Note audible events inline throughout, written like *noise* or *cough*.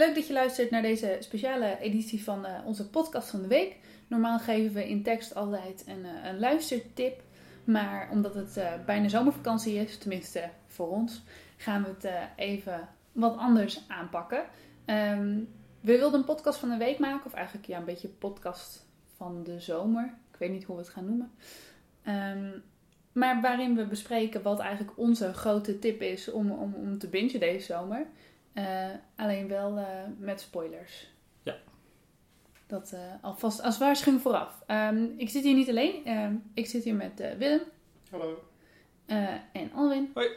leuk dat je luistert naar deze speciale editie van eh, onze podcast van de week. Normaal geven we in tekst altijd een, eh, een luistertip. Maar omdat het eh, bijna zomervakantie is, tenminste voor ons, gaan we het even wat anders aanpakken. Ehm, we wilden een podcast van de week maken, of eigenlijk ja, een beetje podcast van de zomer. Ik weet niet hoe we het gaan noemen. Ehm, maar waarin we bespreken wat eigenlijk onze grote tip is om, om, om te bingen deze zomer. Eh, alleen wel eh, met spoilers. Ja. Dat eh, alvast als waarschuwing vooraf. Ehm, ik zit hier niet alleen. Ehm, ik zit hier met eh, Willem Hallo. eh, en Alwin. Hoi.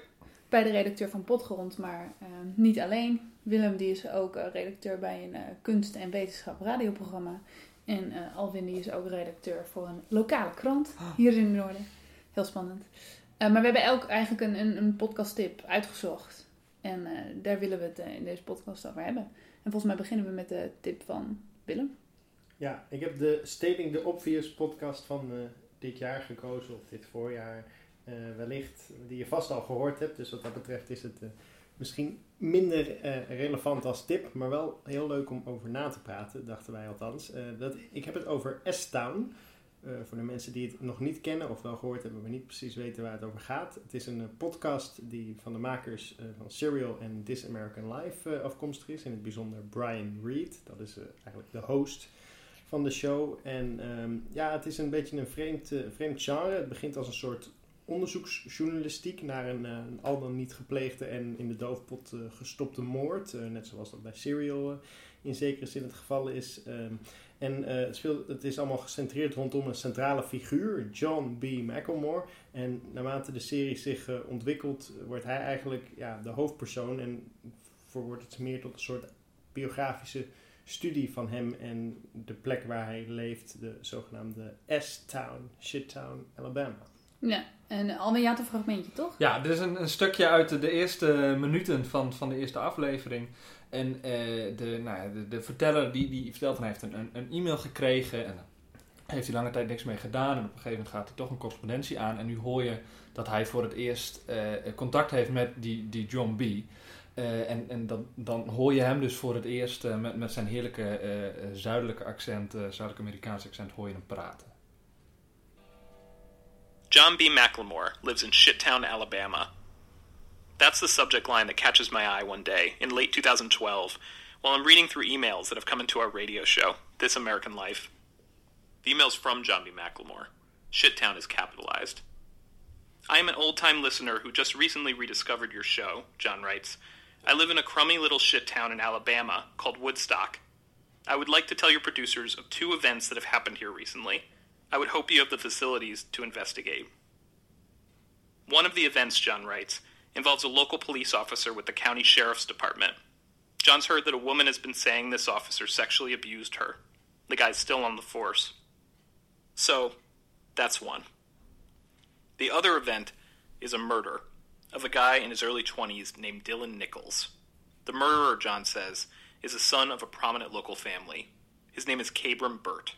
Bij de redacteur van Potgrond, maar ehm, niet alleen. Willem die is ook eh, redacteur bij een eh, kunst- en wetenschap radioprogramma. En eh, Alwin die is ook redacteur voor een lokale krant hier in het noorden. Heel spannend. Eh, maar we hebben elk eigenlijk een, een, een podcasttip uitgezocht. En eh, daar willen we het eh, in deze podcast over hebben. En volgens mij beginnen we met de tip van Willem. Ja, ik heb de Stating the Obvious podcast van eh, dit jaar gekozen, of dit voorjaar wellicht, die je vast al gehoord hebt. Dus wat dat betreft is het misschien minder relevant als tip, maar wel heel leuk om over na te praten, dachten wij althans. Dat, ik heb het over S-Town. Eh, voor de mensen die het nog niet kennen of wel gehoord hebben, maar niet precies weten waar het over gaat. Het is een eh, podcast die van de makers eh, van Serial en This American Life afkomstig is. In het bijzonder Brian Reed. Dat is eigenlijk de host van de show. En ehm, ja, het is een beetje een vreemd, vreemd genre. Het begint als een soort onderzoeksjournalistiek naar een, een al dan niet gepleegde en in de doofpot gestopte moord. Net zoals dat bij Serial in zekere zin het geval is. Ehm, en eh, het, speelt, het is allemaal gecentreerd rondom een centrale figuur, John B. McElmore. En naarmate de serie zich eh, ontwikkelt, wordt hij eigenlijk ja, de hoofdpersoon. En voor wordt het meer tot een soort biografische studie van hem en de plek waar hij leeft, de zogenaamde S-Town, Shittown, Alabama. Ja, en Alwin, je had een fragmentje, toch? Ja, dit is een, een stukje uit de, de eerste minuten van, van de eerste aflevering. En eh, de, nou de, verteller die, die vertelt, hij heeft een, een, e-mail gekregen en heeft hij lange tijd niks mee gedaan. En op een gegeven moment gaat hij toch een correspondentie aan. En nu hoor je dat hij voor het eerst eh, contact heeft met die, die John B. Uh, en en dan, dan hoor je hem dus voor het eerst met, met zijn heerlijke zuidelijke accent, Zuidelijk-Amerikaanse accent, hoor je hem praten. John B. McLemore lives in Shittown, Alabama. That's the subject line that catches my eye one day in late 2012 while I'm reading through emails that have come into our radio show, This American Life. The email's from John B. McLemore. Shittown is capitalized. I am an old time listener who just recently rediscovered your show, John writes. I live in a crummy little shit town in Alabama called Woodstock. I would like to tell your producers of two events that have happened here recently. I would hope you have the facilities to investigate. One of the events, John writes, involves a local police officer with the county sheriff's department. John's heard that a woman has been saying this officer sexually abused her. The guy's still on the force. So, that's one. The other event is a murder of a guy in his early 20s named Dylan Nichols. The murderer, John says, is a son of a prominent local family. His name is Cabram Burt.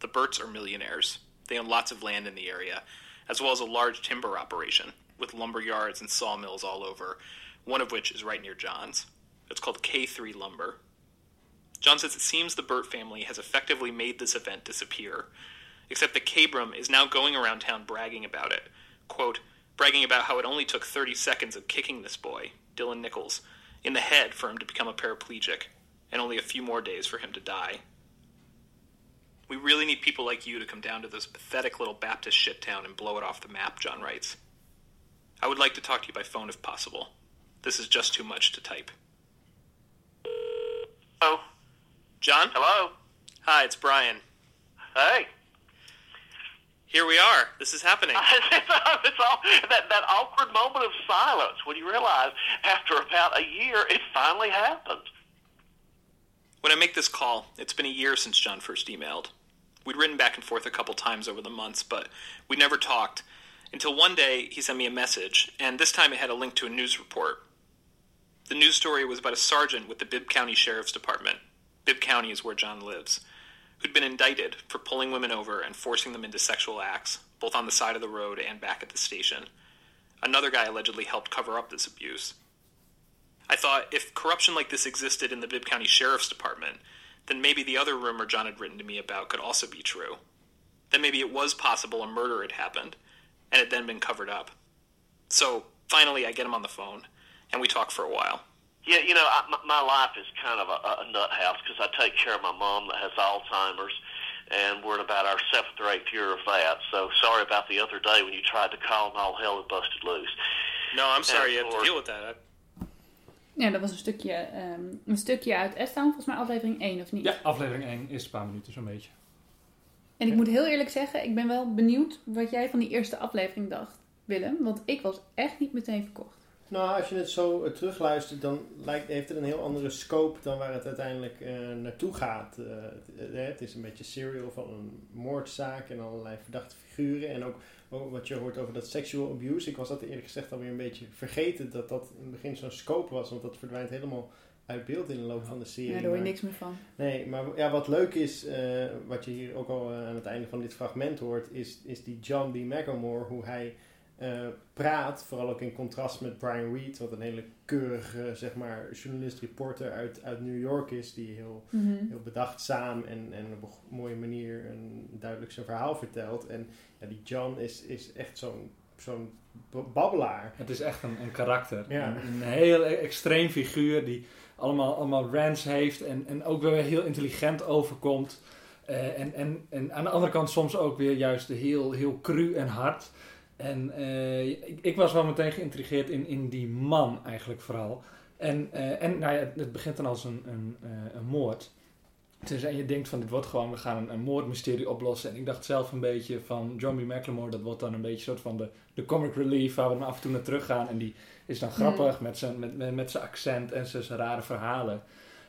The Burts are millionaires. They own lots of land in the area, as well as a large timber operation, with lumber yards and sawmills all over, one of which is right near John's. It's called K3 Lumber. John says it seems the Burt family has effectively made this event disappear, except that Cabram is now going around town bragging about it. Quote, bragging about how it only took 30 seconds of kicking this boy, Dylan Nichols, in the head for him to become a paraplegic, and only a few more days for him to die. We really need people like you to come down to this pathetic little Baptist shit town and blow it off the map, John writes. I would like to talk to you by phone if possible. This is just too much to type. Oh, John? hello. Hi, it's Brian. Hey. Here we are. This is happening. *laughs* it's all, that, that awkward moment of silence when you realize after about a year it finally happened. When I make this call, it's been a year since John first emailed. We'd written back and forth a couple times over the months, but we never talked until one day he sent me a message, and this time it had a link to a news report. The news story was about a sergeant with the Bibb County Sheriff's Department. Bibb County is where John lives, who'd been indicted for pulling women over and forcing them into sexual acts, both on the side of the road and back at the station. Another guy allegedly helped cover up this abuse. I thought if corruption like this existed in the Bibb County Sheriff's Department, then maybe the other rumor John had written to me about could also be true. Then maybe it was possible a murder had happened and had then been covered up. So finally, I get him on the phone and we talk for a while. Yeah, you know, I, my, my life is kind of a, a nut house because I take care of my mom that has Alzheimer's, and we're in about our seventh or eighth year of that. So sorry about the other day when you tried to call and all hell had busted loose. No, I'm sorry Yeah, you had to deal with that. Ja, dat was een stukje, ehm, een stukje uit S-Town, volgens mij aflevering 1 of niet? Ja, aflevering 1, eerste paar minuten zo'n beetje. En ik moet heel eerlijk zeggen, ik ben wel benieuwd wat jij van die eerste aflevering dacht, Willem. Want ik was echt niet meteen verkocht. Nou, als je het zo eh, terugluistert, dan lijkt, heeft het een heel andere scope dan waar het uiteindelijk eh, naartoe gaat. Eh, het, het is een beetje serial van een moordzaak en allerlei verdachte figuren. En ook, ook wat je hoort over dat sexual abuse. Ik was dat eerlijk gezegd alweer een beetje vergeten dat dat in het begin zo'n scope was. Want dat verdwijnt helemaal uit beeld in de loop van de serie. Ja, daar hoor je Maar- niks meer van. Nee, maar ja, wat leuk is, eh, wat je hier ook al eh, aan het einde van dit fragment hoort, is, is die John B. McElmore, hoe hij eh, praat, vooral ook in contrast met Brian Reed, wat een hele keurige, zeg maar, journalist-reporter uit, uit New York is, die heel, Mhm. heel bedachtzaam en, en op een mooie manier een, duidelijk zijn verhaal vertelt. En ja, die John is, is echt zo'n zo'n babbelaar. Het is echt een, een karakter. Ja. Een, een heel e- extreem figuur die allemaal, allemaal rants heeft en, en ook weer heel intelligent overkomt. Eh, en, en, en aan de andere kant soms ook weer juist heel, heel cru en hard. En eh, ik, ik was wel meteen geïntrigeerd in, in die man eigenlijk vooral. En, eh, en nou ja, het, begint dan als een, een, een moord. Dus en je denkt van dit wordt gewoon, we gaan een, een moordmysterie oplossen. En ik dacht zelf een beetje van John B. McLemore, dat wordt dan een beetje soort van de, de comic relief waar we dan af en toe naar terug gaan. En die is dan grappig met zijn, met, met, met zijn accent en zijn, zijn rare verhalen.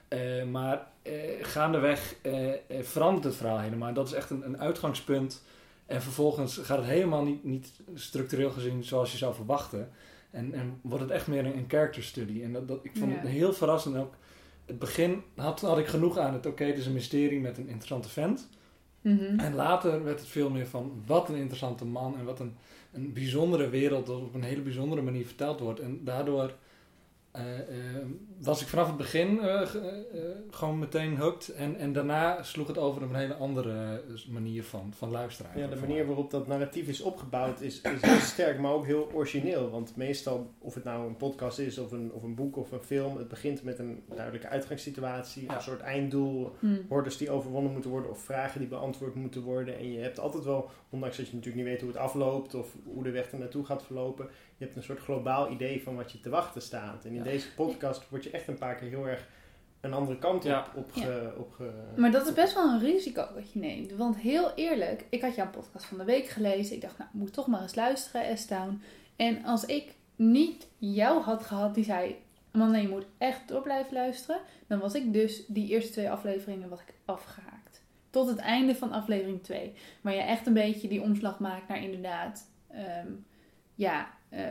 Eh, maar eh, gaandeweg eh, verandert het verhaal helemaal. Dat is echt een, een uitgangspunt. En vervolgens gaat het helemaal niet, niet structureel gezien zoals je zou verwachten. En, en wordt het echt meer een, een character study. En dat, dat, ik vond het heel verrassend. Ook het begin had, had ik genoeg aan het, oké, het is een mysterie met een interessante vent. Mhm. En later werd het veel meer van wat een interessante man en wat een, een bijzondere wereld dat op een hele bijzondere manier verteld wordt. En daardoor was ik vanaf het begin eh, eh, gewoon meteen hooked. En, en daarna sloeg het over op een hele andere eh, manier van, van luisteren. Ja, de manier waarop dat narratief is opgebouwd is, is heel sterk, maar ook heel origineel. Want meestal, of het nou een podcast is, of een, of een boek of een film, het begint met een duidelijke uitgangssituatie, Ja. een soort einddoel, Hm. hordes die overwonnen moeten worden of vragen die beantwoord moeten worden. En je hebt altijd wel, ondanks dat je natuurlijk niet weet hoe het afloopt of hoe de weg er naartoe gaat verlopen, je hebt een soort globaal idee van wat je te wachten staat. En in Ja. deze podcast word je echt een paar keer heel erg een andere kant op, Ja. op, Ja. ge- op ge- Maar dat is best wel een risico dat je neemt. Want heel eerlijk, ik had jouw podcast van de week gelezen. Ik dacht, nou, ik moet toch maar eens luisteren, S-Town. En als ik niet jou had gehad die zei... Amanda, je moet echt door blijven luisteren. Dan was ik dus die eerste twee afleveringen was ik afgehaakt. Tot het einde van aflevering 2. Waar je echt een beetje die omslag maakt naar inderdaad... ehm, ja, eh,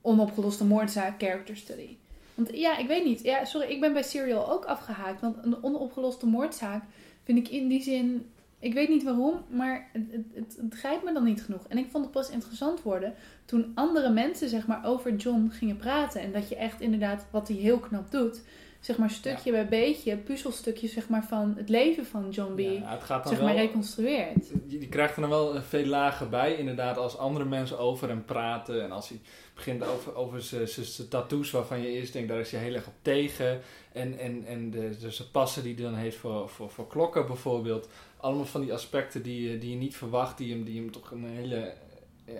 onopgeloste moordzaak, character study. Want ja, ik weet niet. Ja, sorry, ik ben bij Serial ook afgehaakt. Want een onopgeloste moordzaak vind ik in die zin... Ik weet niet waarom, maar het, het, het, het grijpt me dan niet genoeg. En ik vond het pas interessant worden toen andere mensen zeg maar over John gingen praten. En dat je echt inderdaad, wat hij heel knap doet... zeg maar stukje bij beetje, puzzelstukjes zeg maar van het leven van John B... Ja, het gaat dan zeg maar wel, reconstrueert. je, je krijgt er dan wel eh, veel lagen bij, inderdaad, als andere mensen over hem praten. En als hij begint over, over zijn- tattoos, waarvan je eerst denkt, daar is hij heel erg op tegen. En, en, en de, de zijn passen die hij dan heeft voor, voor, voor klokken bijvoorbeeld. Allemaal van die aspecten die, die je niet verwacht, die hem, die hem toch een hele...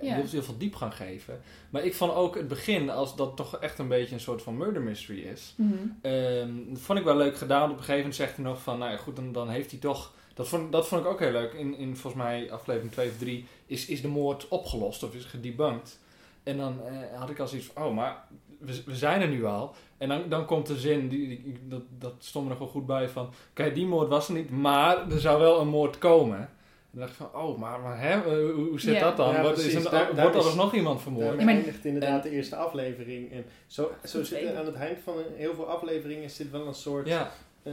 Ja. Heel, heel veel diepgang geven. Maar ik vond ook het begin, als dat toch echt een beetje een soort van murder mystery is. Mhm. Ehm, dat vond ik wel leuk gedaan. Op een gegeven moment zegt hij nog van, nou ja, goed, dan, dan heeft hij toch... Dat vond, dat vond ik ook heel leuk. In, in volgens mij aflevering 2 of 3 is, is de moord opgelost of is gedebunked. En dan eh, had ik als iets van, oh, maar we, we zijn er nu al. En dan, dan komt de zin, die, die- dat, dat stond er nog wel goed bij van... Kijk, die moord was er niet, maar er zou wel een moord komen. En dan dacht ik van, oh, maar, maar hè, eh, hoe, zit dat dan? Ja, Wordt, is precies. er, Daar- daar wordt er is- alsnog iemand vermoord? Maar- eindigt inderdaad en- de eerste aflevering. En zo, zo zit er aan het eind van een- heel veel afleveringen zit wel een soort... Ja, eh,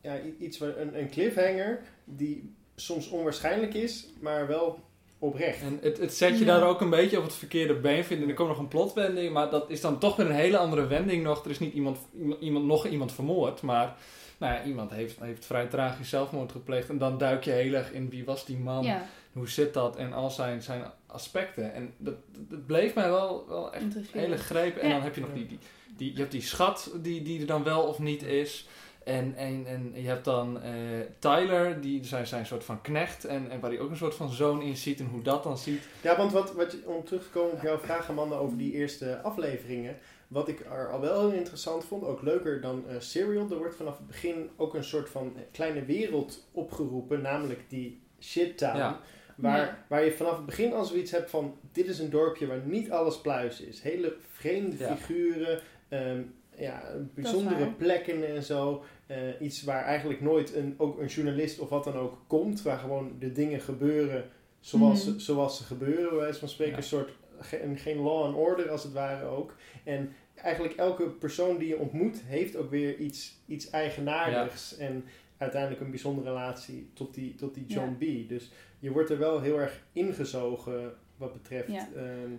ja, iets waar, een, een cliffhanger die soms onwaarschijnlijk is, maar wel oprecht. En het, het zet je Ja. daar ook een beetje op het verkeerde been, vind ik. Er komt nog een plotwending, maar dat is dan toch weer een hele andere wending nog. Er is niet iemand, iemand, nog iemand vermoord, maar nou ja, iemand heeft, heeft vrij tragisch zelfmoord gepleegd. En dan duik je heel erg in wie was die man, Ja, hoe zit dat en al zijn, zijn aspecten. En dat, dat bleef mij wel, wel echt interesserend. hele greep. En Ja. dan heb je nog die, die, die, je hebt die schat die, die er dan wel of niet is. En, en, en je hebt dan eh, Tyler, die zijn, zijn soort van knecht. En, en waar hij ook een soort van zoon in ziet en hoe dat dan ziet. Ja, want wat, wat je, om terug te komen op jouw vraag, Amanda, over die eerste afleveringen. Wat ik er al wel heel interessant vond, ook leuker dan eh, Serial. Er wordt vanaf het begin ook een soort van kleine wereld opgeroepen, namelijk die Shit Town. Ja. Waar, Ja. waar je vanaf het begin al zoiets hebt van, dit is een dorpje waar niet alles pluis is. Hele vreemde Ja. figuren, ehm, ja, bijzondere plekken en zo. Eh, iets waar eigenlijk nooit een, ook een journalist of wat dan ook komt. Waar gewoon de dingen gebeuren zoals, Mhm. ze, zoals ze gebeuren. Bij wijze van spreken Ja. een soort, ge- geen law and order als het ware ook. En eigenlijk elke persoon die je ontmoet heeft ook weer iets, iets eigenaardigs. En uiteindelijk een bijzondere relatie tot die, tot die John B. Dus je wordt er wel heel erg ingezogen wat betreft Ja. ehm,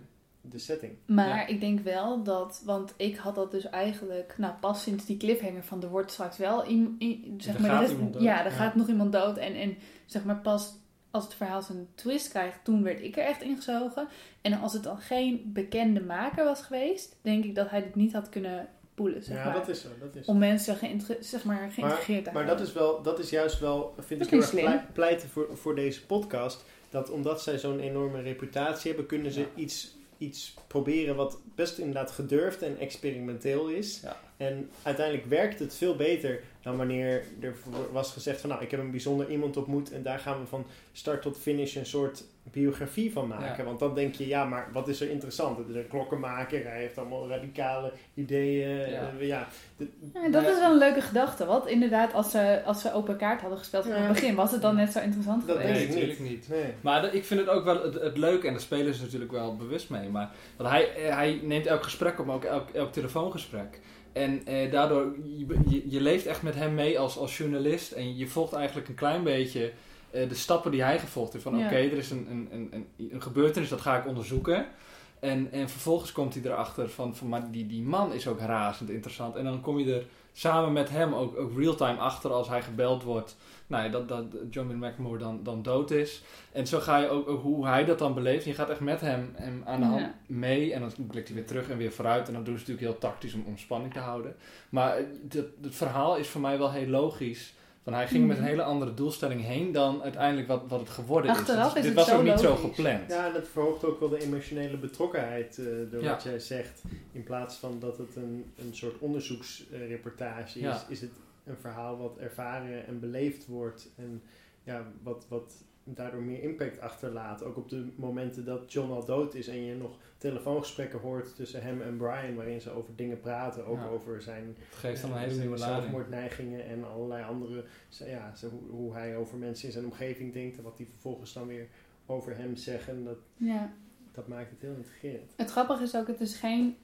de setting. Maar Ja. ik denk wel dat, want ik had dat dus eigenlijk, nou pas sinds die cliffhanger van er wordt straks wel in, in- zeg Er maar, gaat is- iemand dood. ja, er Ja. gaat nog iemand dood en, en zeg maar pas als het verhaal zijn twist krijgt, toen werd ik er echt ingezogen. En als het dan geen bekende maker was geweest, denk ik dat hij dit niet had kunnen poelen, zeg ja, maar. dat is zo. Dat is zo. Om mensen geïntre- zeg maar, geïntegreerd te Maar houden. dat is, wel, dat is juist wel, vind Dat ik heel is erg pleiten voor, voor deze podcast. Dat omdat zij zo'n enorme reputatie hebben, kunnen ze Ja. iets, iets proberen wat best inderdaad gedurfd en experimenteel is. Ja. En uiteindelijk werkt het veel beter dan wanneer er was gezegd van nou, ik heb een bijzonder iemand ontmoet en daar gaan we van start tot finish een soort biografie van maken. Ja. Want dan denk je, ja, maar wat is er interessant? Het is een klokkenmaker, hij heeft allemaal radicale ideeën. Ja. eh, ja. Ja, dat Maar- is wel een leuke gedachte. Want inderdaad, als ze, als ze open kaart hadden gespeeld van het begin, was het dan net zo interessant Dat geweest. Nee, niet. natuurlijk niet. Nee. Maar de- ik vind het ook wel het, het leuke, en daar spelen ze natuurlijk wel bewust mee. Maar want hij, eh, hij neemt elk gesprek op, maar ook elk, elk telefoongesprek. En eh, daardoor, je, je, leeft echt met hem mee als, als journalist. En je volgt eigenlijk een klein beetje eh, de stappen die hij gevolgd heeft. Van Ja. oké, er is een, een, een, een, een gebeurtenis, dat ga ik onderzoeken. En, en vervolgens komt hij erachter van, van maar die, die man is ook razend interessant. En dan kom je er samen met hem ook, ook real-time achter als hij gebeld wordt. Nou ja, dat, dat John McMore dan, dan dood is. En zo ga je ook, ook hoe hij dat dan beleeft. Je gaat echt met hem, hem aan de hand Ja. mee. En dan blikt hij weer terug en weer vooruit. En dan doen ze natuurlijk heel tactisch om, om spanning te houden. Maar het, het verhaal is voor mij wel heel logisch. Van hij ging met een Mhm. hele andere doelstelling heen dan uiteindelijk wat, wat het geworden Achteraf is. is dit het was ook niet zo gepland. Ja, dat verhoogt ook wel de emotionele betrokkenheid eh, door Ja. wat jij zegt. In plaats van dat het een, een soort onderzoeksreportage Ja. is, is het een verhaal wat ervaren en beleefd wordt. En ja, wat, wat daardoor meer impact achterlaat. Ook op de momenten dat John al dood is en je nog telefoongesprekken hoort tussen hem en Brian, waarin ze over dingen praten. Ook Ja. over zijn Het geeft dan een eh, hele nieuwe zelfmoordneigingen en allerlei andere, ja, zo, hoe, hoe hij over mensen in zijn omgeving denkt en wat die vervolgens dan weer over hem zeggen. Dat, Ja. dat maakt het heel intrigerend. Het grappige is ook, het is geen...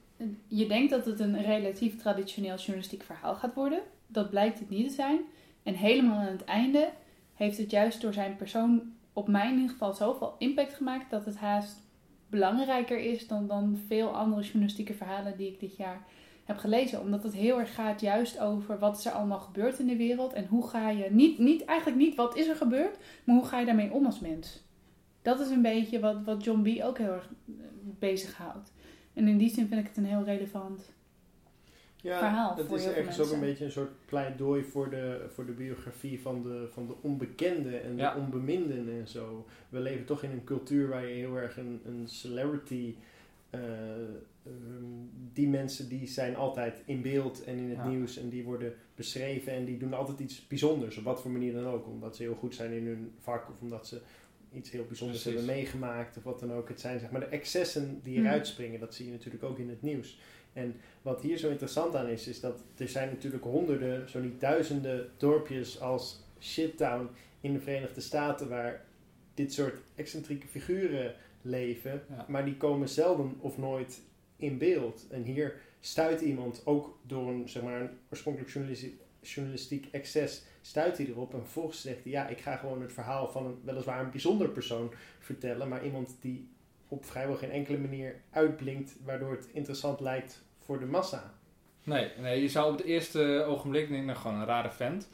Je denkt dat het een relatief traditioneel journalistiek verhaal gaat worden. Dat blijkt het niet te zijn. En helemaal aan het einde heeft het juist door zijn persoon op mij in ieder geval zoveel impact gemaakt... dat het haast belangrijker is dan, dan veel andere journalistieke verhalen die ik dit jaar heb gelezen. Omdat het heel erg gaat juist over wat is er allemaal gebeurd in de wereld... en hoe ga je... Niet, niet, eigenlijk niet wat is er gebeurd, maar hoe ga je daarmee om als mens. Dat is een beetje wat, wat John B. ook heel erg bezighoudt. En in die zin vind ik het een heel relevant. Ja, Verhaal het voor is ergens ook een beetje een soort pleidooi voor de, voor de biografie van de, van de onbekende en Ja. de onbeminden en zo. We leven toch in een cultuur waar je heel erg een, een celebrity... eh, ehm, die mensen die zijn altijd in beeld en in het Ja. nieuws en die worden beschreven en die doen altijd iets bijzonders, op wat voor manier dan ook. Omdat ze heel goed zijn in hun vak of omdat ze iets heel bijzonders Precies. hebben meegemaakt of wat dan ook. Het zijn zeg maar de excessen die Hmm. eruit springen. Dat zie je natuurlijk ook in het nieuws. En wat hier zo interessant aan is, is dat er zijn natuurlijk honderden, zo niet duizenden dorpjes als Shittown in de Verenigde Staten waar dit soort excentrieke figuren leven, Ja. maar die komen zelden of nooit in beeld. En hier stuit iemand ook door een, zeg maar, een oorspronkelijk journalistisch, journalistiek excess stuit hij erop. En vervolgens zegt hij, ja, ik ga gewoon het verhaal van een weliswaar een bijzonder persoon vertellen, maar iemand die op vrijwel geen enkele manier uitblinkt, waardoor het interessant lijkt voor de massa. Nee, nee, je zou op het eerste ogenblik denken, nou, gewoon een rare vent.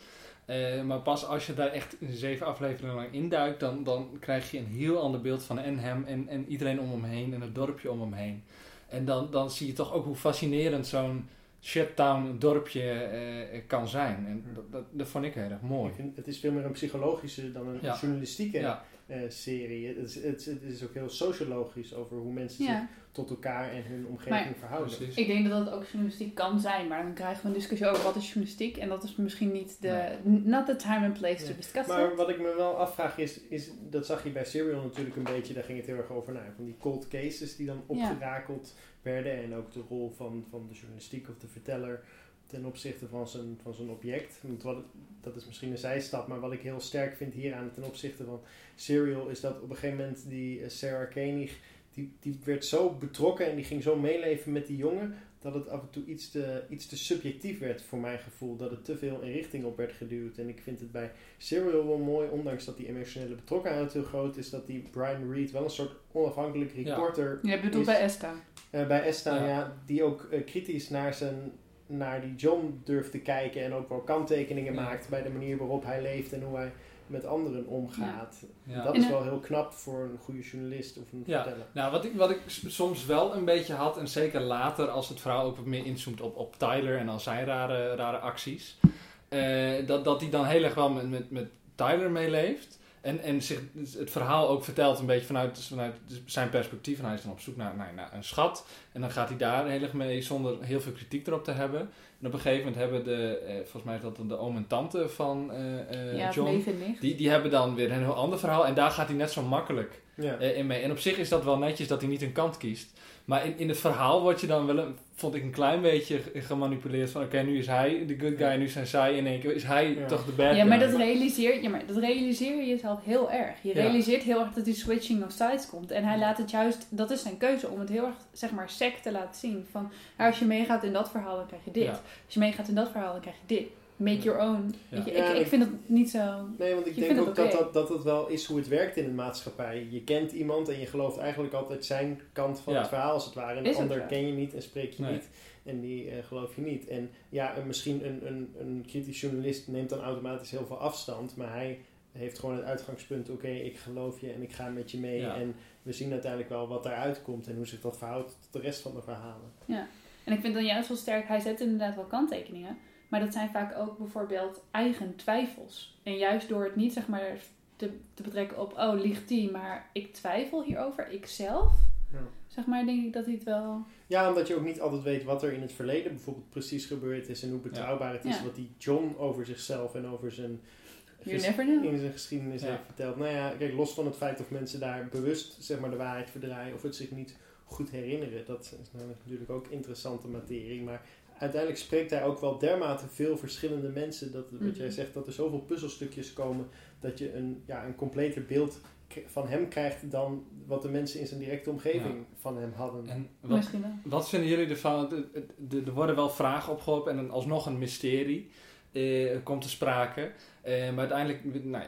Eh, maar pas als je daar echt zeven afleveringen lang induikt, dan, dan krijg je een heel ander beeld van en hem en, en iedereen om hem heen en het dorpje om hem heen. En dan, dan zie je toch ook hoe fascinerend zo'n shutdown dorpje eh, kan zijn. En dat, dat, dat vond ik heel erg mooi. Ik vind, het is veel meer een psychologische dan een Ja. journalistieke Ja, eh, serie. Het is, het, is- het is ook heel sociologisch over hoe mensen Ja. zich tot elkaar en hun omgeving Maar- verhouden. precies. Ik denk dat dat ook journalistiek kan zijn, maar dan krijgen we een discussie over wat is journalistiek. En dat is misschien niet de, not the time and place to discuss Maar it. wat ik me wel afvraag is, is, dat zag je bij Serial natuurlijk een beetje, daar ging het heel erg over, nou, van die cold cases die dan opgerakeld werden en ook de rol van, van de journalistiek of de verteller ten opzichte van zijn, van zijn object. Want wat, dat is misschien een zijstap, maar wat ik heel sterk vind hieraan ten opzichte van Serial is dat op een gegeven moment die eh, Sarah Koenig, die, die werd zo betrokken en die ging zo meeleven met die jongen, dat het af en toe iets te, iets te subjectief werd voor mijn gevoel. Dat het te veel in richting op werd geduwd. En ik vind het bij Serial wel mooi, ondanks dat die emotionele betrokkenheid heel groot is, dat die Brian Reed wel een soort onafhankelijk Ja. reporter Je bedoelt bij Esta. eh, bij Esta, Ja. ja. die ook eh, kritisch naar, zijn, naar die John durft te kijken en ook wel kanttekeningen Ja. maakt bij de manier waarop hij leeft en hoe hij met anderen omgaat. Ja. Dat is wel heel knap voor een goede journalist of een Ja. verteller. Nou, wat ik, wat ik soms wel een beetje had, en zeker later als het verhaal ook wat meer inzoomt op, op Tyler en al zijn rare, rare acties, eh, dat, dat hij dan heel erg wel met, met, met Tyler meeleeft. En, en zich het verhaal ook vertelt een beetje vanuit, vanuit zijn perspectief. En hij is dan op zoek naar, naar, naar een schat. En dan gaat hij daar heel erg mee zonder heel veel kritiek erop te hebben. En op een gegeven moment hebben de, eh, volgens mij is dat dan de oom en tante van eh, eh, ja, John. Die, die hebben dan weer een heel ander verhaal. En daar gaat hij net zo makkelijk Ja. eh, in mee. En op zich is dat wel netjes dat hij niet een kant kiest. Maar in, in het verhaal word je dan wel, een, vond ik een klein beetje ge- gemanipuleerd van oké, nu is hij de good guy, nu zijn zij in één keer, is hij Ja. toch de bad Ja, maar guy. dat realiseer, ja, maar dat realiseer je jezelf heel erg. Je Ja. realiseert heel erg dat die switching of sides komt. En hij laat het juist, dat is zijn keuze, om het heel erg, zeg maar, sec te laten zien. Van, nou, als je meegaat in dat verhaal, dan krijg je dit. Ja. Als je meegaat in dat verhaal, dan krijg je dit. Make your own. Ja. Weet je, Ja, ik, ik- vind het niet zo... Nee, want ik Je denk ook dat, dat, dat het wel is hoe het werkt in een maatschappij. Je kent iemand en je gelooft eigenlijk altijd zijn kant van Ja. het verhaal als het ware. En de ander ken je niet en spreek je Nee. niet. En die eh, geloof je niet. En ja, en misschien een, een, een kritisch journalist neemt dan automatisch heel veel afstand. Maar hij heeft gewoon het uitgangspunt, oké, ik geloof je en ik ga met je mee. Ja. En we zien uiteindelijk wel wat daaruit komt en hoe zich dat verhoudt tot de rest van de verhalen. En ik vind dan juist wel sterk, hij zet inderdaad wel kanttekeningen. Maar dat zijn vaak ook bijvoorbeeld eigen twijfels. En juist door het niet, zeg maar, te, te betrekken op, oh, ligt die, maar ik twijfel hierover, ikzelf. Ja. Zeg maar, denk ik dat hij het wel... Ja, omdat je ook niet altijd weet wat er in het verleden bijvoorbeeld precies gebeurd is en hoe betrouwbaar het is Ja. wat die John over zichzelf en over zijn, You ges- never know. in zijn geschiedenis Ja. heeft verteld. Nou ja, kijk, los van het feit of mensen daar bewust zeg maar, de waarheid verdraaien of het zich niet goed herinneren, dat is namelijk natuurlijk ook interessante materie. Maar uiteindelijk spreekt hij ook wel dermate veel verschillende mensen dat, wat Mhm. jij zegt, dat er zoveel puzzelstukjes komen dat je een, ja, een completer beeld van hem krijgt dan wat de mensen in zijn directe omgeving van hem hadden. En wat, Misschien wel. wat vinden jullie ervan? Er worden wel vragen opgeworpen en dan alsnog een mysterie eh, komt te sprake. Eh, maar uiteindelijk, nou,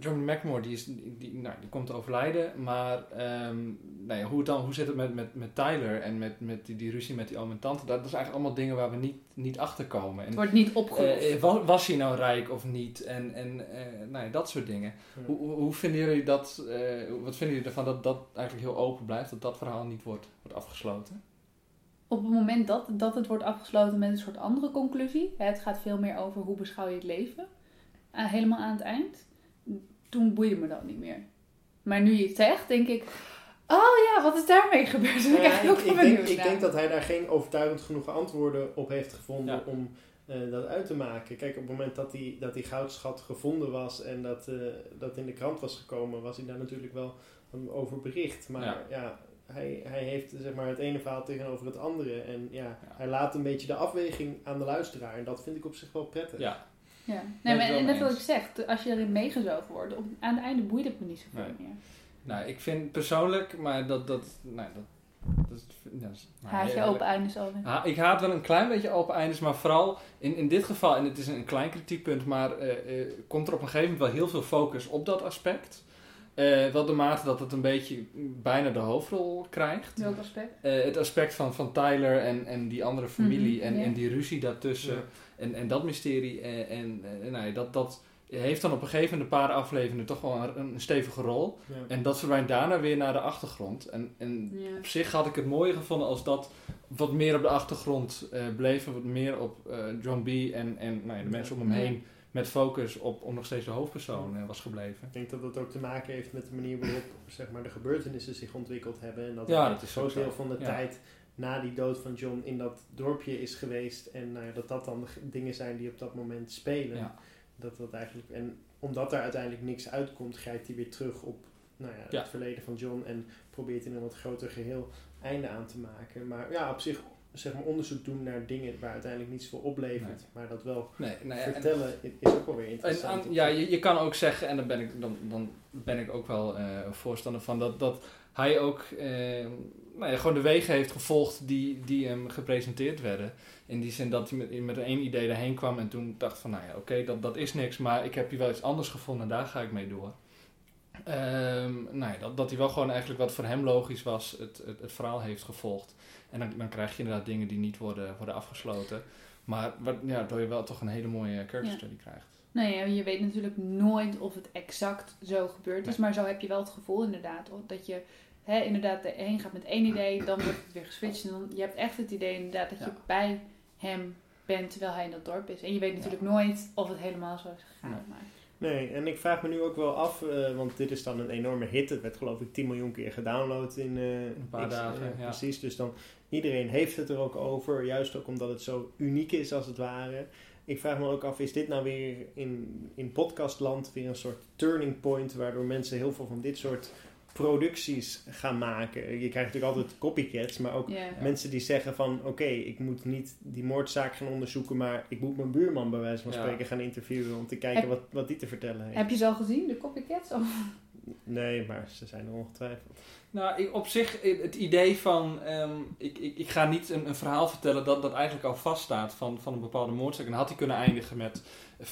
John McMore die, is, die, nou, die komt te overlijden. Maar ehm, nou ja, hoe, het dan, hoe zit het met, met, met Tyler en met, met die, die ruzie met die oom en tante? Dat, dat is eigenlijk allemaal dingen waar we niet, niet achter komen. En, Het wordt niet opgelost. eh, eh, wa- was hij nou rijk of niet? En, en eh, nou ja, dat soort dingen. Ja. Hoe, hoe, hoe vinden jullie dat, eh, wat vinden jullie ervan dat dat eigenlijk heel open blijft? Dat dat verhaal niet wordt, wordt afgesloten? Op het moment dat, dat het wordt afgesloten met een soort andere conclusie, hè, het gaat veel meer over hoe beschouw je het leven, eh, helemaal aan het eind, toen boeide me dat niet meer. Maar nu je het zegt, denk ik, oh ja, wat is daarmee gebeurd? Ik eigenlijk ook ik, ik denk, benieuwd ik denk dat hij daar geen overtuigend genoeg antwoorden op heeft gevonden Ja. om eh, dat uit te maken. Kijk, op het moment dat die, dat die goudschat gevonden was en dat, eh, dat in de krant was gekomen, was hij daar natuurlijk wel over bericht. Maar ja, Ja. hij, hij heeft zeg maar, het ene verhaal tegenover het andere. En ja, Ja. hij laat een beetje de afweging aan de luisteraar. En dat vind ik op zich wel prettig. Ja, Ja. Nee, maar, en dat wil ik zeg, als je erin meegezogen wordt, op, aan het einde boeit het me niet zoveel Nee. meer. nou, ik vind persoonlijk, maar dat, dat, nou, dat, is, ja, dat is- Haat je open eindes al. Ha- ik haat wel een klein beetje open eindes, maar vooral in, in dit geval, en het is een klein kritiekpunt, maar eh, eh, komt er op een gegeven moment wel heel veel focus op dat aspect. Eh, wel de mate dat het een beetje bijna de hoofdrol krijgt. Welk aspect? Eh, het aspect van, van Tyler en, en die andere familie Mhm, en, en die ruzie daartussen Ja. En, en dat mysterie. En, en, en nou ja, dat, dat heeft dan op een gegeven moment een paar afleveringen toch wel een, een stevige rol. Ja. En dat verdwijnt daarna weer naar de achtergrond. En, en Ja. op zich had ik het mooier gevonden als dat wat meer op de achtergrond eh, bleef. Wat meer op eh, John B. en, en nou ja, de mensen om hem heen met focus op, op nog steeds de hoofdpersoon eh, was gebleven. Ik denk dat dat ook te maken heeft met de manier waarop zeg maar, de gebeurtenissen zich ontwikkeld hebben. En dat Ja, dat is groot zo. deel van de Ja. tijd na die dood van John in dat dorpje is geweest. En nou ja, dat dat dan de dingen zijn die op dat moment spelen. Ja. Dat dat eigenlijk, en omdat er uiteindelijk niks uitkomt, grijpt hij weer terug op nou ja, Ja. het verleden van John. En probeert in een wat groter geheel einde aan te maken. Maar ja, op zich zeg maar, onderzoek doen naar dingen waar uiteindelijk niets voor oplevert. Maar dat wel Nee, nou ja, en- vertellen is ook wel weer En interessant. aan- ja, je, je kan ook zeggen, en dan ben ik, dan, dan ben ik ook wel eh, voorstander van, dat, dat hij ook eh, nou ja, gewoon de wegen heeft gevolgd die, die hem gepresenteerd werden. In die zin dat hij met, met één idee erheen kwam en toen dacht van, nou ja, oké, dat, dat is niks, maar ik heb hier wel iets anders gevonden en daar ga ik mee door. Ehm, nou ja, dat, dat hij wel gewoon eigenlijk wat voor hem logisch was, het, het, het verhaal heeft gevolgd. En dan, dan krijg je inderdaad dingen die niet worden, worden afgesloten. Maar wat, ja, waardoor je wel toch een hele mooie character Ja. study krijgt. Nee, ja, je weet natuurlijk nooit of het exact zo gebeurd is. Nee. Maar zo heb je wel het gevoel inderdaad. Dat je hè, inderdaad erheen gaat met één idee. Dan wordt het weer geswitcht. En dan, je hebt echt het idee inderdaad dat je Ja. bij hem bent terwijl hij in dat dorp is. En je weet natuurlijk nooit of het helemaal zo is gegaan. Nee. Maar, Nee, en ik vraag me nu ook wel af, eh, want dit is dan een enorme hit. Het werd geloof ik 10 miljoen keer gedownload in eh, Een paar X, dagen, eh, ja. Precies, dus dan iedereen heeft het er ook over. Juist ook omdat het zo uniek is als het ware. Ik vraag me ook af, is dit nou weer in, in podcastland weer een soort turning point... waardoor mensen heel veel van dit soort producties gaan maken? Je krijgt natuurlijk altijd copycats, maar ook. Mensen die zeggen van oké, ik moet niet die moordzaak gaan onderzoeken, maar ik moet mijn buurman bij wijze van Ja. spreken gaan interviewen om te kijken Heb- wat, wat die te vertellen heeft. Heb je ze al gezien, de copycats? Of? Nee, maar ze zijn er ongetwijfeld. Nou, ik, op zich, eh, het idee van, ehm, ik, ik, ik ga niet een, een verhaal vertellen dat, dat eigenlijk al vaststaat van, van een bepaalde moordzaak. En dan had hij kunnen eindigen met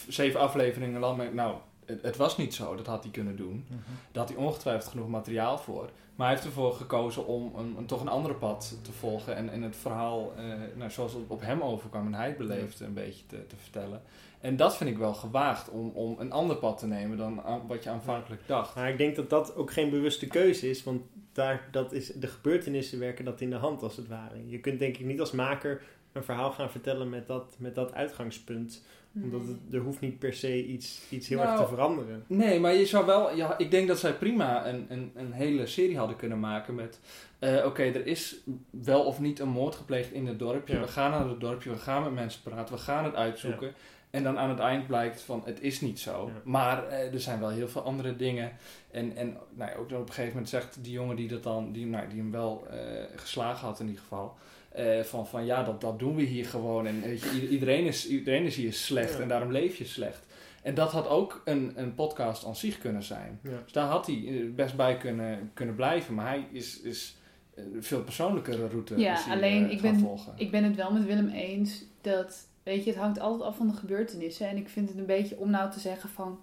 zeven afleveringen lang. met, Nou, het, het was niet zo, dat had hij kunnen doen. Daar had hij ongetwijfeld genoeg materiaal voor. Maar hij heeft ervoor gekozen om een, een- toch een andere pad te volgen. En, en het verhaal, eh, nou, zoals het op hem overkwam en hij het beleefde, een beetje te, te vertellen. En dat vind ik wel gewaagd om, om een ander pad te nemen dan aan- wat je aanvankelijk dacht. Maar ik denk dat dat ook geen bewuste keuze is, want daar, dat is, de gebeurtenissen werken dat in de hand als het ware. Je kunt denk ik niet als maker een verhaal gaan vertellen met dat, met dat uitgangspunt. Omdat het, er hoeft niet per se iets, iets heel erg Nou, te veranderen. Nee, maar je zou wel. Ja, ik denk dat zij prima een, een, een hele serie hadden kunnen maken met. eh, Oké, er is wel of niet een moord gepleegd in het dorpje. Ja. We gaan naar het dorpje, we gaan met mensen praten, we gaan het uitzoeken. En dan aan het eind blijkt van het is niet zo. Ja. Maar eh, er zijn wel heel veel andere dingen. En, en nou ja, ook dan op een gegeven moment zegt die jongen die, dat dan, die, nou, die hem wel eh, geslagen had in ieder geval. Eh, van, van ja, dat, dat doen we hier gewoon. En weet je, ieder- iedereen, is, iedereen is hier slecht Ja. en daarom leef je slecht. En dat had ook een, een podcast aan zich kunnen zijn. Ja. Dus daar had hij eh, best bij kunnen, kunnen blijven. Maar hij is, is eh, een veel persoonlijkere route Ja, alleen eh, ik ben- volgen. Ik ben het wel met Willem eens dat, weet je, het hangt altijd af van de gebeurtenissen. En ik vind het een beetje om nou te zeggen van,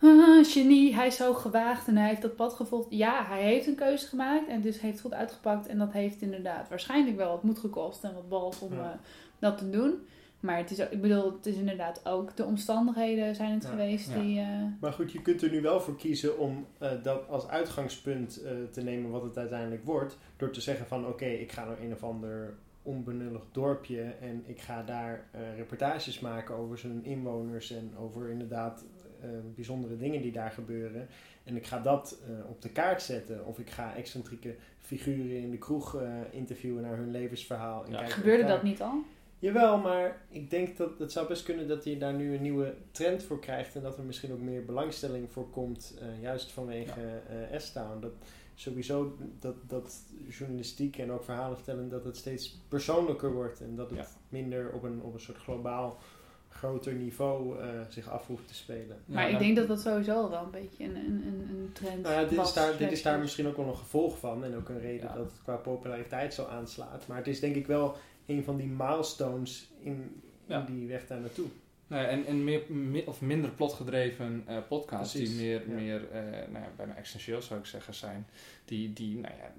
ah, genie, hij is zo gewaagd en hij heeft dat pad gevolgd. Ja, hij heeft een keuze gemaakt en dus heeft het goed uitgepakt. En dat heeft inderdaad waarschijnlijk wel wat moed gekost en wat bals om Ja. eh, dat te doen. Maar het is, ik bedoel, het is inderdaad ook de omstandigheden zijn het Ja. geweest Ja. die... eh, Maar goed, je kunt er nu wel voor kiezen om eh, dat als uitgangspunt eh, te nemen wat het uiteindelijk wordt. Door te zeggen van oké, ik ga naar een of ander onbenullig dorpje en ik ga daar eh, reportages maken over zijn inwoners en over inderdaad bijzondere dingen die daar gebeuren. En ik ga dat eh, op de kaart zetten. Of ik ga excentrieke figuren in de kroeg eh, interviewen naar hun levensverhaal. En Ja. gebeurde daar- dat niet al? Jawel, maar ik denk dat het zou best kunnen dat je daar nu een nieuwe trend voor krijgt. En dat er misschien ook meer belangstelling voor komt. eh, juist vanwege eh S-Town. Dat sowieso dat, dat journalistiek en ook verhalen vertellen, dat het steeds persoonlijker wordt. En dat het Ja. minder op een, op een soort globaal groter niveau eh, zich af hoeft te spelen. Maar Ja, ik denk dat dat sowieso al wel een beetje een, een, een, een trend Nou ja, dit, is daar, dit is daar is. misschien ook wel een gevolg van. En ook een reden Ja. dat het qua populariteit zo aanslaat. Maar het is denk ik wel een van die milestones in, in Ja. die weg daar naartoe. Nee, en en meer, meer- of minder plotgedreven eh podcasts Precies, die meer, ja. meer eh, nou ja, bijna essentieel zou ik zeggen zijn. Die, die nou ja,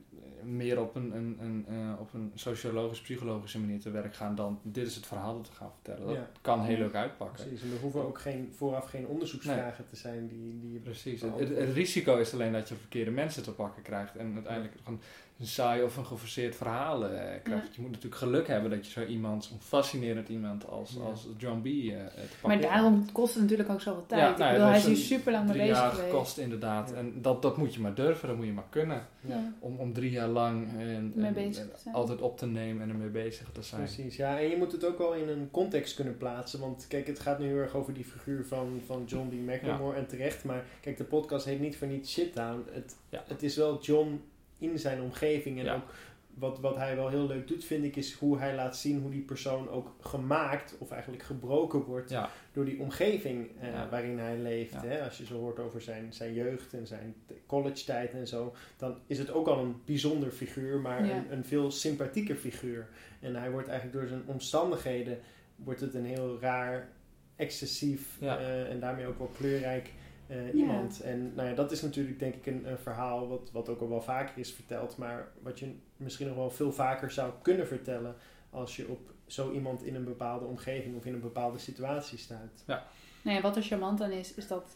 meer op een, een, een, eh, op een sociologisch-psychologische manier te werk gaan dan dit is het verhaal dat we gaan vertellen. Dat Ja. kan heel leuk uitpakken. Precies. En er hoeven ook geen, vooraf geen onderzoeksvragen te zijn die, die je Precies. Het, het, het risico is alleen dat je verkeerde mensen te pakken krijgt en uiteindelijk gewoon een saai of een geforceerd verhaal eh, krijgt. Ja. Je moet natuurlijk geluk hebben dat je zo iemand, zo'n fascinerend iemand als, Ja. als John B. eh, eh, te pakken Maar hebt. daarom kost het natuurlijk ook zoveel tijd. Ja, nou ja, bedoel, hij is hier super lang mee drie bezig jaar geweest. gekost inderdaad. Ja. En dat, dat moet je maar durven, dat moet je maar kunnen. Ja. Om, om drie jaar lang en, Mee en- bezig en te zijn. altijd op te nemen en ermee bezig te zijn. Precies, ja. En je moet het ook wel in een context kunnen plaatsen. Want kijk, het gaat nu heel erg over die figuur van, van John D. McLemore en terecht. Maar kijk, de podcast heet niet voor niets Shittown. Het, Ja. het is wel John in zijn omgeving. En Ja. ook wat, wat hij wel heel leuk doet, vind ik, is hoe hij laat zien hoe die persoon ook gemaakt of eigenlijk gebroken wordt Ja, door die omgeving eh, Ja. waarin hij leeft. Ja. Hè? Als je zo hoort over zijn, zijn jeugd en zijn college tijd en zo, dan is het ook al een bijzonder figuur, maar Ja. een, een veel sympathieker figuur. En hij wordt eigenlijk door zijn omstandigheden, wordt het een heel raar, excessief Ja. eh, en daarmee ook wel kleurrijk eh, Ja. iemand. En nou ja, dat is natuurlijk denk ik een, een verhaal wat, wat ook al wel vaker is verteld, maar wat je misschien nog wel veel vaker zou kunnen vertellen als je op zo iemand in een bepaalde omgeving of in een bepaalde situatie staat. Nou ja, wat er charmant aan is, is dat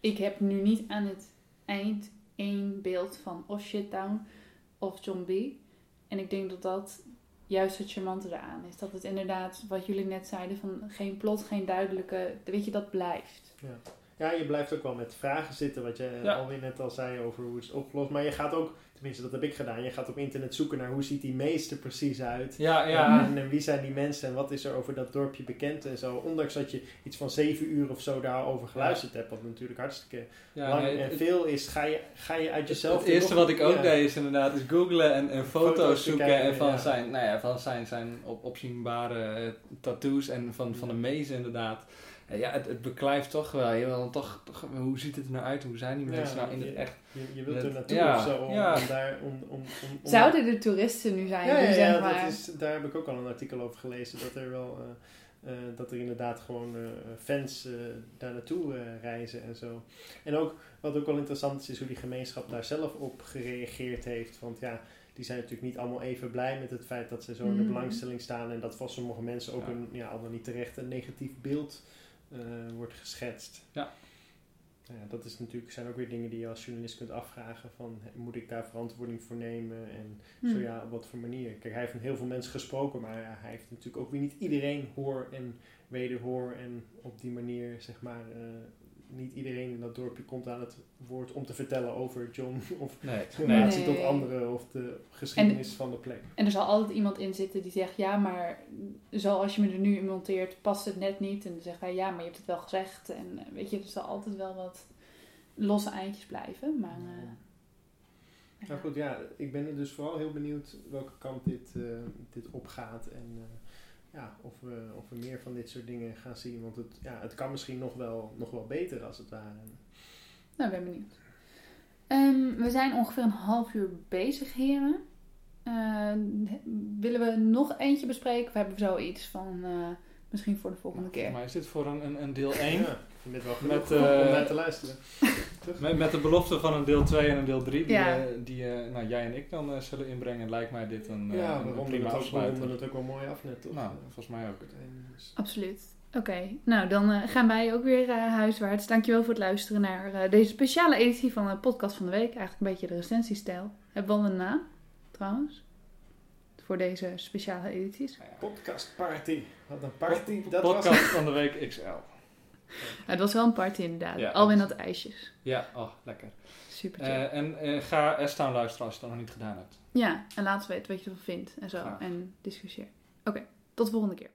ik heb nu niet aan het eind één beeld van of Shittown of John B. En ik denk dat dat juist het charmante eraan is. Dat het inderdaad, wat jullie net zeiden, van geen plot, geen duidelijke, weet je, dat blijft. Ja. Ja, je blijft ook wel met vragen zitten, wat je Ja. alweer net al zei over hoe het is opgelost. Maar je gaat ook, tenminste dat heb ik gedaan, je gaat op internet zoeken naar hoe ziet die meester precies uit. ja, ja. En, en wie zijn die mensen en wat is er over dat dorpje bekend en zo. Ondanks dat je iets van zeven uur of zo daarover geluisterd hebt, wat natuurlijk hartstikke lang nee, en het- veel is, ga je, ga je uit jezelf... Het eerste nog- wat ik ook deed is inderdaad is googlen en, en foto's, Foto's zoeken en van, zijn, nou ja, van zijn, zijn op, opzienbare tattoos en van, van de mezen inderdaad. Ja, het, het beklijft toch wel. Je wil dan toch, toch, hoe ziet het er nou uit? Hoe zijn die Ja, mensen nou in je- het echt? Je, je wilt er naartoe ja, of zo om, ja. om daar... Om, om, om, om- Zouden er toeristen nu zijn Ja, die ja, zeg ja, maar... dat is, daar heb ik ook al een artikel over gelezen. Dat er wel eh, eh, dat er inderdaad gewoon eh, fans eh, daar naartoe eh, reizen en zo. En ook wat ook wel interessant is, is hoe die gemeenschap daar zelf op gereageerd heeft. Want ja, die zijn natuurlijk niet allemaal even blij met het feit dat ze zo in de Mhm. belangstelling staan. En dat voor sommige mensen ook Ja. een, ja, al dan niet terecht een negatief beeld wordt geschetst. Ja. Nou ja, dat is natuurlijk, zijn ook weer dingen die je als journalist kunt afvragen van moet ik daar verantwoording voor nemen en Hmm. zo ja, op wat voor manier. Kijk, hij heeft met heel veel mensen gesproken, maar ja, hij heeft natuurlijk ook weer niet iedereen hoor en wederhoor en op die manier zeg maar eh, niet iedereen in dat dorpje komt aan het woord om te vertellen over John *laughs* of Nee, nee. relatie Nee. tot anderen of de geschiedenis van de plek. En er zal altijd iemand in zitten die zegt, ja, maar zoals je me er nu in monteert, past het net niet. En dan zegt hij, ja, maar je hebt het wel gezegd. En eh, weet je, er zal altijd wel wat losse eindjes blijven. Maar, eh, Nou goed, ja, ik ben er dus vooral heel benieuwd welke kant dit, eh, dit opgaat en eh, ja, of, we, of we meer van dit soort dingen gaan zien. Want het, ja, het kan misschien nog wel, nog wel beter als het ware. Nou, ik ben benieuwd. Ehm, we zijn ongeveer een half uur bezig, heren. Eh, willen we nog eentje bespreken? Of hebben we zoiets van eh, misschien voor de volgende keer? Maar is dit voor een, een, een deel 1? Ja, ik vind dit wel genoeg Met, eh, om naar te luisteren. Met, met de belofte van een deel 2 en een deel 3, die, Ja. eh, die eh, nou, jij en ik dan eh, zullen inbrengen, lijkt mij dit een, eh, ja, een ronden prima het, ook, we afsluiter. ronden het ook wel mooi af net, toch? Nou, volgens mij ook. Absoluut. Oké, nou dan gaan wij ook weer eh, huiswaarts. Dankjewel voor het luisteren naar eh, deze speciale editie van de podcast van de week. Eigenlijk een beetje de recensiestijl. Hebben we al een naam, trouwens? Voor deze speciale edities. Ja. Podcast party. Wat een party. Dat was Podcast van de week XL. Het was wel een party inderdaad. Ja. Alweer dat ijsjes. Ja, oh, lekker. Super chill. Eh, en eh, ga S-Town luisteren als je dat nog niet gedaan hebt. Ja, en laat ons weten wat je ervan vindt en zo. Graag. En discussieer. Oké, tot de volgende keer.